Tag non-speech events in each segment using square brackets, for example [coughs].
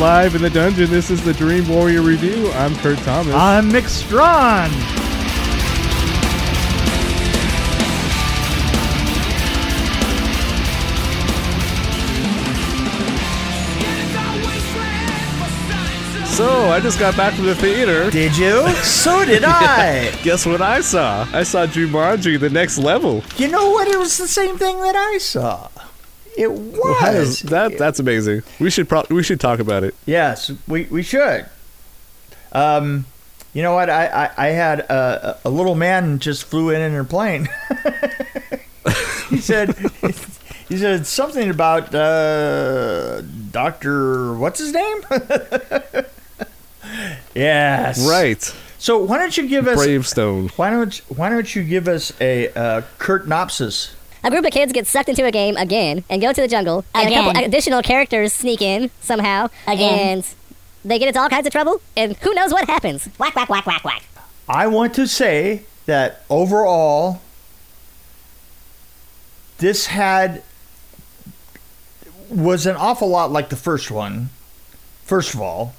live in the dungeon. This is the Dream Warrior Review. I'm Kurt Thomas. I'm Mick Strawn. so, I just got back from the theater. Did you? so [laughs] did I. Guess what I saw? I saw Jumanji, the next level. You know what? It was the same thing that I saw. It was. That is- that that's amazing. We should pro- we should talk about it. Yes, we, we should. Um, you know what? I, I, I had a, a little man just flew in in a plane. [laughs] he said [laughs] he said something about uh, Doctor what's his name? [laughs] yes. Right. So why don't you give us Bravestone. why don't why don't you give us a uh, Kurt Nopsis? A group of kids get sucked into a game again and go to the jungle. And a couple additional characters sneak in somehow. Again. And they get into all kinds of trouble. And who knows what happens. Whack, whack, whack, whack, whack. I want to say that overall, this had was an awful lot like the first one. First of all,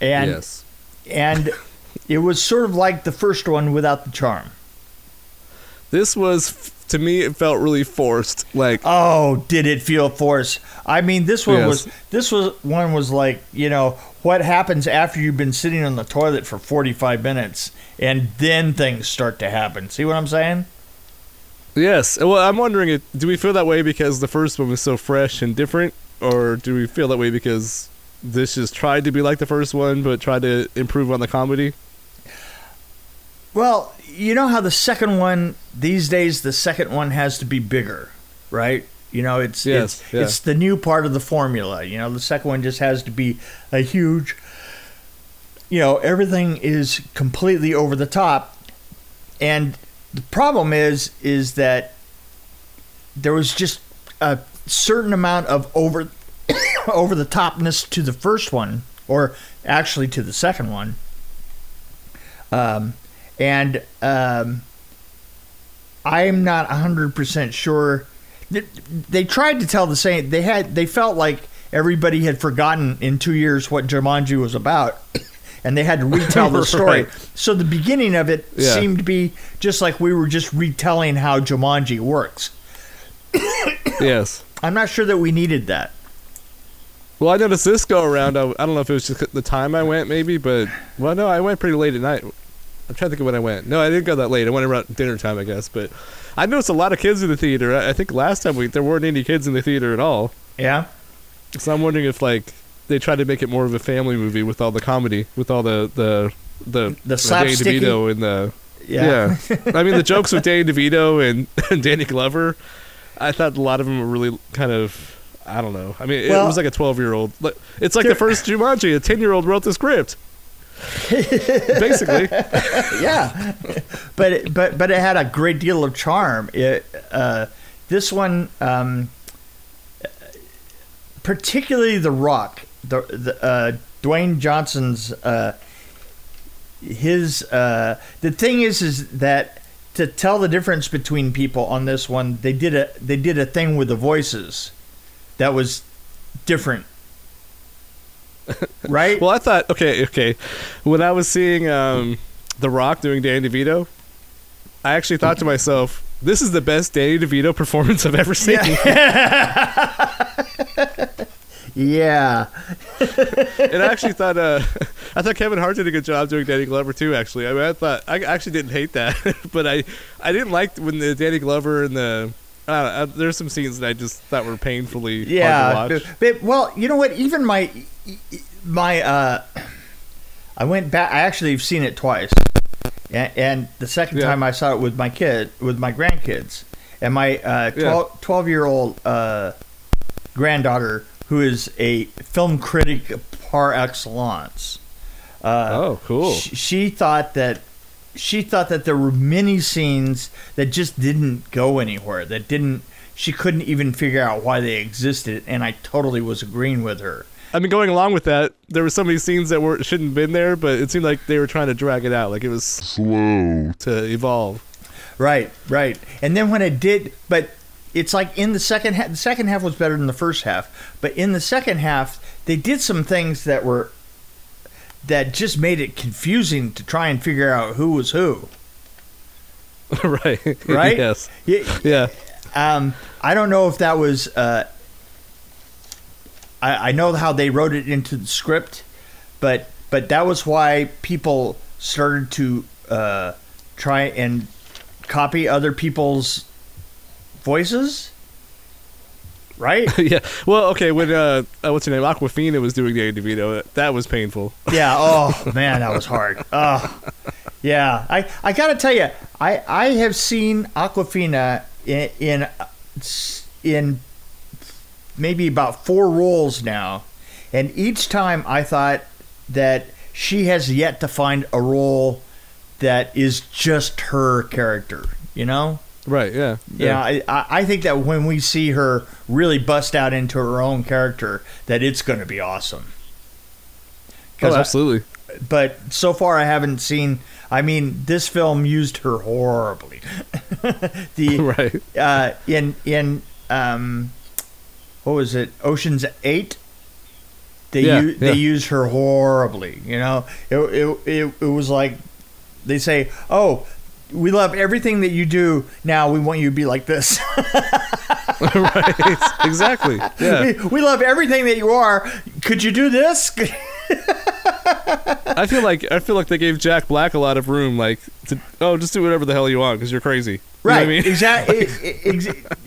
and yes. and it was sort of like the first one without the charm. This was to me it felt really forced. Like Oh, did it feel forced? I mean, this one Yes. was this was one was like you know what happens after you've been sitting on the toilet for forty five minutes, and then things start to happen. See what I'm saying? yes. Well, I'm wondering if do we feel that way because the first one was so fresh and different or do we feel that way because this just tried to be like the first one but tried to improve on the comedy? Well, you know how the second one these days the second one has to be bigger, right? You know, it's Yes, it's yeah. it's the new part of the formula. You know, the second one just has to be a huge you know, everything is completely over the top. And the problem is is that there was just a certain amount of over [coughs] over the topness to the first one or actually to the second one. Um and um, I'm not 100% sure. They, they tried to tell the same. They had. They felt like everybody had forgotten in two years what Jumanji was about, [coughs] and they had to retell the [laughs] story. Right. So the beginning of it Yeah. seemed to be just like we were just retelling how Jumanji works. [coughs] yes. I'm not sure that we needed that. Well, I noticed this go around. I, I don't know if it was just the time I went, maybe, but well, no, I went pretty late at night. I'm trying to think of when I went. No, I didn't go that late. I went around dinner time, I guess. But I noticed a lot of kids in the theater. I, I think last time we there weren't any kids in the theater at all. Yeah. So I'm wondering if like they tried to make it more of a family movie with all the comedy, with all the the the, The Danny DeVito and the Yeah. yeah. [laughs] I mean the jokes with Danny DeVito and, [laughs] and Danny Glover. I thought a lot of them were really kind of. I don't know. I mean, it was like a 12 year old. It's like the first Jumanji. A 10 year old wrote the script. [laughs] Basically, [laughs] yeah, but it, but but it had a great deal of charm. It uh, this one, um, particularly The Rock, the, the uh, Dwayne Johnson's uh, his uh, the thing is is that to tell the difference between people on this one, they did a they did a thing with the voices that was different. [laughs] Right? well, I thought okay, okay. When I was seeing um, The Rock doing Danny DeVito, I actually thought to myself, "This is the best Danny DeVito performance I've ever seen." yeah. [laughs] and I actually thought uh, [laughs] I thought Kevin Hart did a good job doing Danny Glover too. Actually, I mean, I thought I actually didn't hate that, but I I didn't like when the Danny Glover and the I don't know, uh, there's some scenes that I just thought were painfully yeah hard to watch. but, but- well you know what even my my uh [clears throat] i went back i actually have seen it twice and, and the second Yeah. time i saw it with my kid with my grandkids and my uh 12, 12 year old uh granddaughter who is a film critic par excellence uh oh, cool. sh- she thought that she thought that there were many scenes that just didn't go anywhere that didn't she couldn't even figure out why they existed and i totally was agreeing with her I mean, going along with that, there were so many scenes that were shouldn't have been there, but it seemed like they were trying to drag it out, like it was slow to evolve. right right and then when it did but it's like in the second half. The second half was better than the first half, but in the second half, they did some things that were that just made it confusing to try and figure out who was who. [laughs] right. Right? yes. Yeah, Yeah. Um, I don't know if that was. Uh, I, I know how they wrote it into the script, but but that was why people started to uh, try and copy other people's voices. Right? [laughs] yeah. Well, okay. When uh, uh, what's her name? Awkwafina was doing Danny DeVito. That was painful. Yeah. [laughs] Oh man, that was hard. Oh, yeah. I I gotta tell you, I I have seen Awkwafina in in in maybe about four roles now, and each time I thought that she has yet to find a role that is just her character. You know. Right. Yeah. Yeah, I, I I think that when we see her really bust out into her own character, that it's going to be awesome. Oh, 'Cause I- absolutely. but so far I haven't seen. I mean, this film used her horribly. [laughs] the [laughs] right. uh, in in um, what was it? Ocean's Eight. They Yeah, u- they use her horribly. You know, it, it it it was like they say, "Oh, we love everything that you do. Now we want you to be like this." [laughs] right. Exactly. Yeah. we, we love everything that you are. Could you do this? [laughs] I feel like I feel like they gave Jack Black a lot of room, like to oh, just do whatever the hell you want because you're crazy. You know Right. I mean? exactly.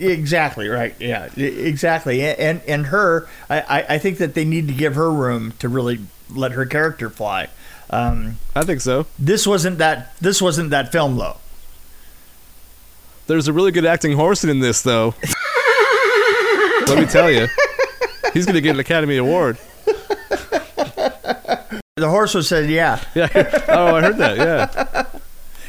[laughs] exactly. Right. Yeah. Exactly. And and her, I- I think that they need to give her room to really let her character fly. Um, I think so. this wasn't that. This wasn't that film though. There's a really good acting horse in this, though. Let me tell you, he's gonna get an Academy Award. The horse was said, "Yeah, Yeah. Oh, I heard that. Yeah.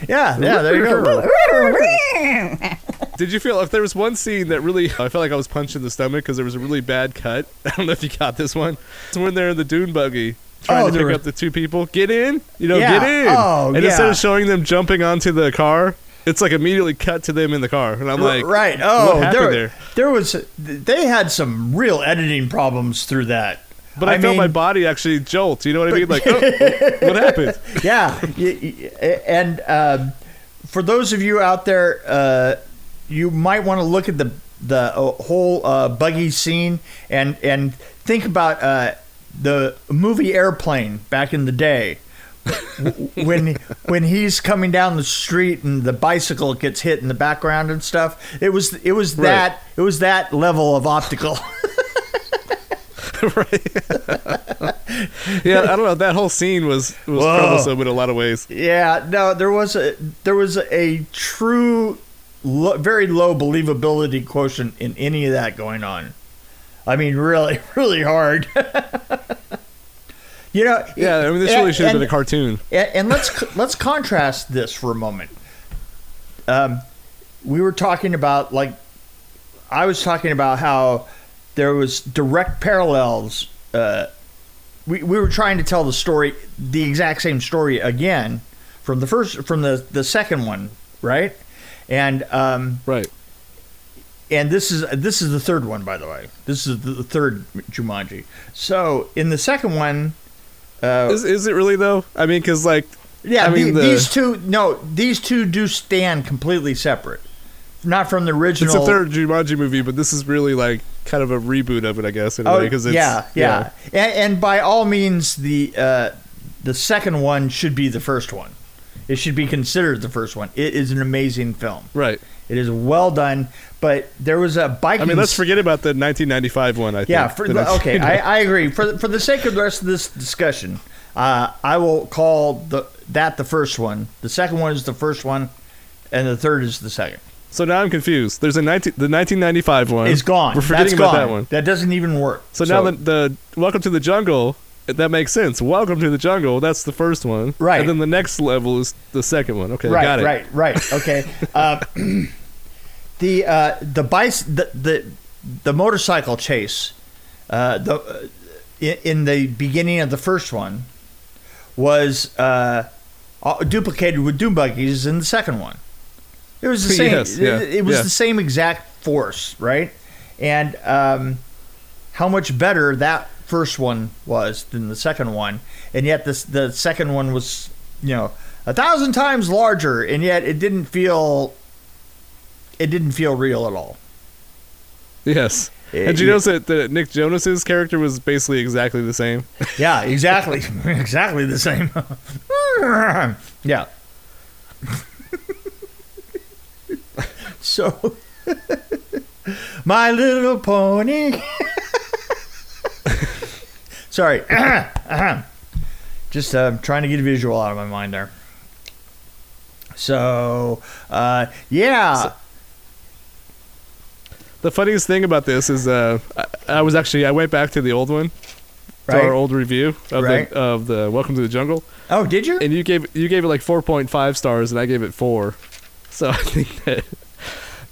yeah, yeah." There you go. [laughs] Did you feel if there was one scene that really I felt like I was punched in the stomach because there was a really bad cut? [laughs] I don't know if you got this one. It's when they're in the dune buggy trying Oh, to pick was- up the two people. Get in, you know, Yeah. get in. Oh, and instead of showing them jumping onto the car, it's like immediately cut to them in the car, and I'm like, right. Oh, there, there? there was. They had some real editing problems through that. But I, felt mean, my body actually jolt. You know what I mean? Like, oh, what happened? [laughs] yeah, and um, for those of you out there, uh, you might want to look at the the uh, whole uh, buggy scene and and think about uh, the movie Airplane back in the day. when when he's coming down the street and the bicycle gets hit in the background and stuff, it was it was Right. that it was that level of optical. [laughs] [laughs] Right. [laughs] yeah, I don't know. That whole scene was was Whoa. troublesome in a lot of ways. Yeah, no, there was a there was a true, lo, very low believability quotient in any of that going on. I mean, really, [laughs] really hard. you know, Yeah, I mean, this and- really should have been a cartoon. and, and let's [laughs] let's contrast this for a moment. Um, we were talking about like I was talking about how there was direct parallels. Uh, we we were trying to tell the story, the exact same story again from the first from the the second one, right? And um, Right. And this is this is the third one, by the way. This is the third Jumanji. So in the second one, uh, Is, is it really though? I mean, because like, Yeah, I mean, the- the- these two no, these two do stand completely separate. Not from the original. it's a third Jumanji movie, but this is really like kind of a reboot of it, I guess. In a Oh, way, because it's yeah, yeah, And, and by all means, the uh, the second one should be the first one. It should be considered the first one. It is an amazing film. right. It is well done. But there was a bike. I mean, let's forget about the 1995 one. I think. Yeah, for okay. I, I agree. For the, for the sake of the rest of this discussion, uh, I will call the that the first one. The second one is the first one, and the third is the second. so now I'm confused. There's a 19, the 1995 one. It's gone. We're forgetting That's about gone. that one. That doesn't even work. So, now the, the Welcome to the Jungle. That makes sense. Welcome to the Jungle. That's the first one. Right. And then the next level is the second one. Okay, right, got it. right, right. Okay. [laughs] uh, [clears throat] the uh, the bice the, the the motorcycle chase, uh, the uh, in, the beginning of the first one, was uh, uh, duplicated with dune buggies in the second one. It was the same. Yes, yeah, it, it was yeah. the same exact force, right? And um, how much better that first one was than the second one, and yet this the second one was you know a thousand times larger, and yet it didn't feel it didn't feel real at all. Yes. It- did you notice that, that Nick Jonas's character was basically exactly the same? Yeah, exactly, [laughs] exactly the same. [laughs] yeah. [laughs] so, My Little Pony. Sorry, [coughs] just uh, trying to get a visual out of my mind there. So, uh, yeah, The funniest thing about this is, uh, I, I was actually I went back to the old one, to our old review of Right. the of the Welcome to the Jungle, oh, did you? and you gave you gave it like four point five stars, and I gave it four. So [laughs] I think that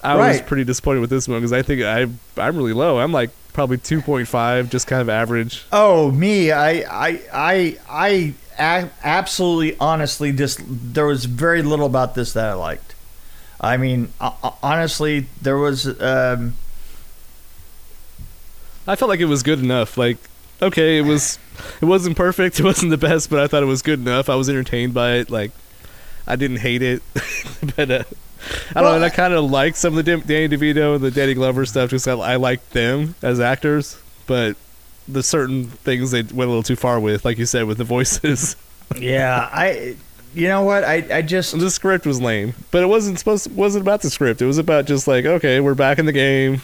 I was pretty disappointed with this one because I think I I'm really low. I'm like probably two point five, just kind of average. Oh, me, I I I I absolutely, honestly, just there was very little about this that I liked. I mean, honestly, there was. Um, I felt like it was good enough. Like, okay, it was, it wasn't perfect. [laughs] It wasn't the best, but I thought it was good enough. I was entertained by it. Like, I didn't hate it, [laughs] but uh, I don't know. I kind of like some of the Danny DeVito and the Danny Glover stuff. because I, I liked them as actors, but the certain things they went a little too far with, like you said, with the voices. yeah, I. You know what? I, I just. the script was lame, but it wasn't supposed. wasn't about the script. It was about just like, okay, we're back in the game.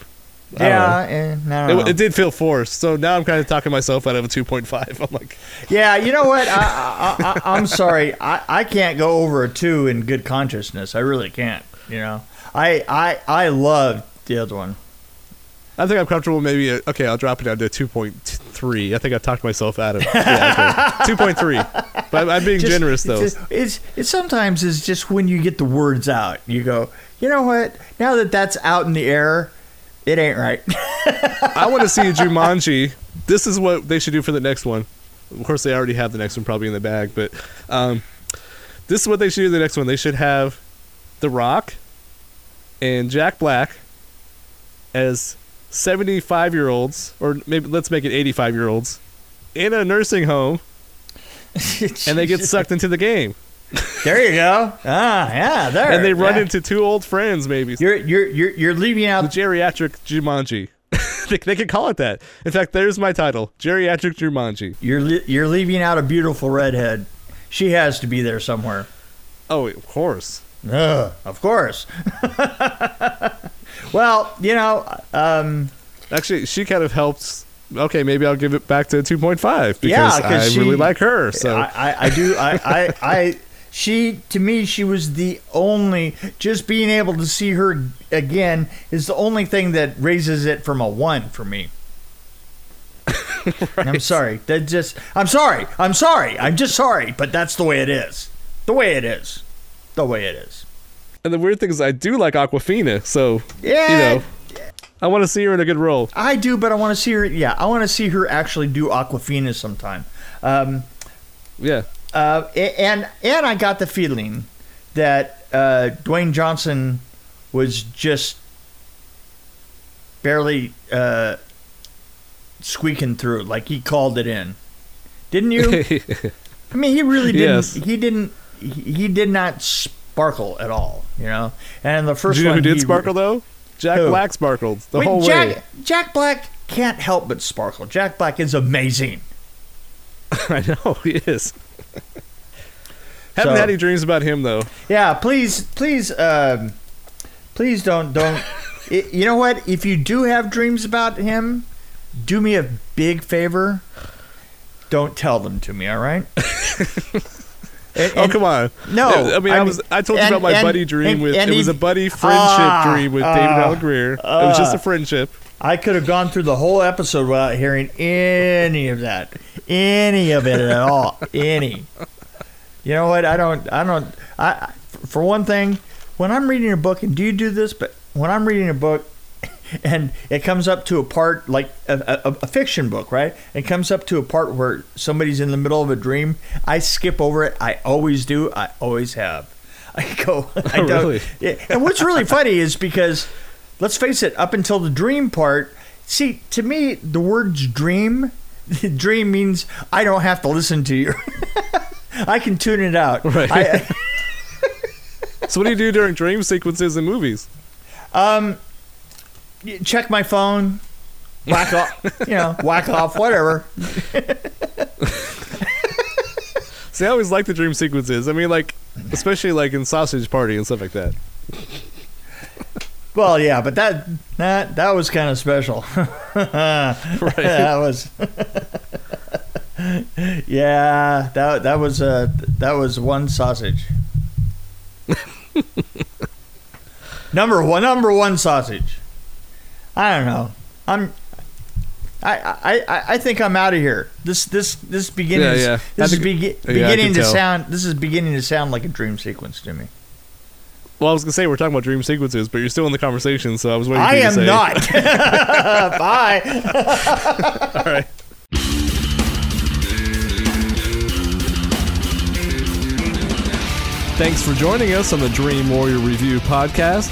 I. Yeah, I don't It, know. it did feel forced. So now I'm kind of talking myself out of a 2.5. [laughs] I'm like, yeah, you know what? I, I, I, [laughs] I'm sorry. I, I can't go over a two in good consciousness. I really can't. You know, I I I loved the other one. I think I'm comfortable. Maybe uh okay, I'll drop it down to 2.3. I think I've talked myself out of yeah, okay. [laughs] 2.3. But I'm, being Just- generous though. It's, it's it sometimes is just when you get the words out, you go, you know what? Now that that's out in the air, it ain't right. [laughs] I want to see Jumanji. [laughs] This is what they should do for the next one. Of course, they already have the next one probably in the bag, but um, this is what they should do the next one. They should have The Rock and Jack Black as 75 year olds, or maybe let's make it 85 year olds, in a nursing home, and they get [laughs] sucked into the game. there you go. Ah, yeah, there. and they run yeah. into two old friends, maybe. You're you're you're you're leaving the out. geriatric Jumanji. [laughs] they, they could call it that. In fact, there's my title: Geriatric Jumanji. You're li- you're leaving out a beautiful redhead. She has to be there somewhere. Oh, of course. Ugh, of course. [laughs] well, you know, um, Actually, she kind of helps. Okay, maybe I'll give it back to 2.5 because Yeah, I she- really like her. So I, I, I do. I, [laughs] I, I, she, to me, she was the only, just being able to see her again is the only thing that raises it from a one for me. And [laughs] I'm sorry. That just, I'm sorry. I'm sorry. I'm just sorry. But that's the way it is. The way it is. The way it is. And the weird thing is, I do like Awkwafina. So Yeah. you know, I want to see her in a good role. I do, but I want to see her. Yeah, I want to see her actually do Awkwafina sometime. Um, Yeah, Uh, and and I got the feeling that uh, Dwayne Johnson was just barely uh, squeaking through, like he called it in. Didn't you? [laughs] I mean, he really didn't. Yes. He didn't. He, he did not sparkle at all, you know. And the first you one who did he- sparkle though? Jack Who? Black sparkled the Wait, whole Jack, way. Jack Black can't help but sparkle. Jack Black is amazing. [laughs] I know he is. Haven't So- had any dreams about him though. Yeah, please, please, um, please don't don't. [laughs] I you know what? If you do have dreams about him, do me a big favor. Don't tell them to me. All right? [laughs] And- oh come on! No, I mean I, was. I told you about my and- buddy dream with. it was a buddy friendship Ah, dream with ah, David Alan Grier. it was just ah. a friendship. I could have gone through the whole episode without hearing any of that, any of it at all, any. You know what? I don't. I don't. I I- for one thing, when I'm reading a book, and do you do this? But when I'm reading a book, and it comes up to a part like a, a, a fiction book, right? It comes up to a part where somebody's in the middle of a dream. I skip over it. I always do. I always have. [laughs] I go. [laughs] I don't. really? Yeah. And what's really [laughs] funny is because let's face it, up until the dream part, see, to me, the words dream, dream means I don't have to listen to you. I can tune it out. Right. I, So what do you do during dream sequences in movies? um, check my phone, whack off, you know, [laughs] whack off, whatever. See, I always like the dream sequences. I mean, like, especially like in Sausage Party and stuff like that. Well, yeah, but that that that was kind of special. [laughs] [laughs] that was. yeah, that that was uh that was one sausage. number one, number one sausage. I don't know. I'm. I, I, I- think I'm out of here. This this this beginning Yeah, is- yeah. I this is think- yeah, beginning can to tell. sound this is beginning to sound like a dream sequence to me. Well, I was gonna say we're talking about dream sequences, but you're still in the conversation, so I was waiting. for I you to am say. not. [laughs] Bye. [laughs] All right. Thanks for joining us on the Dream Warrior Review podcast.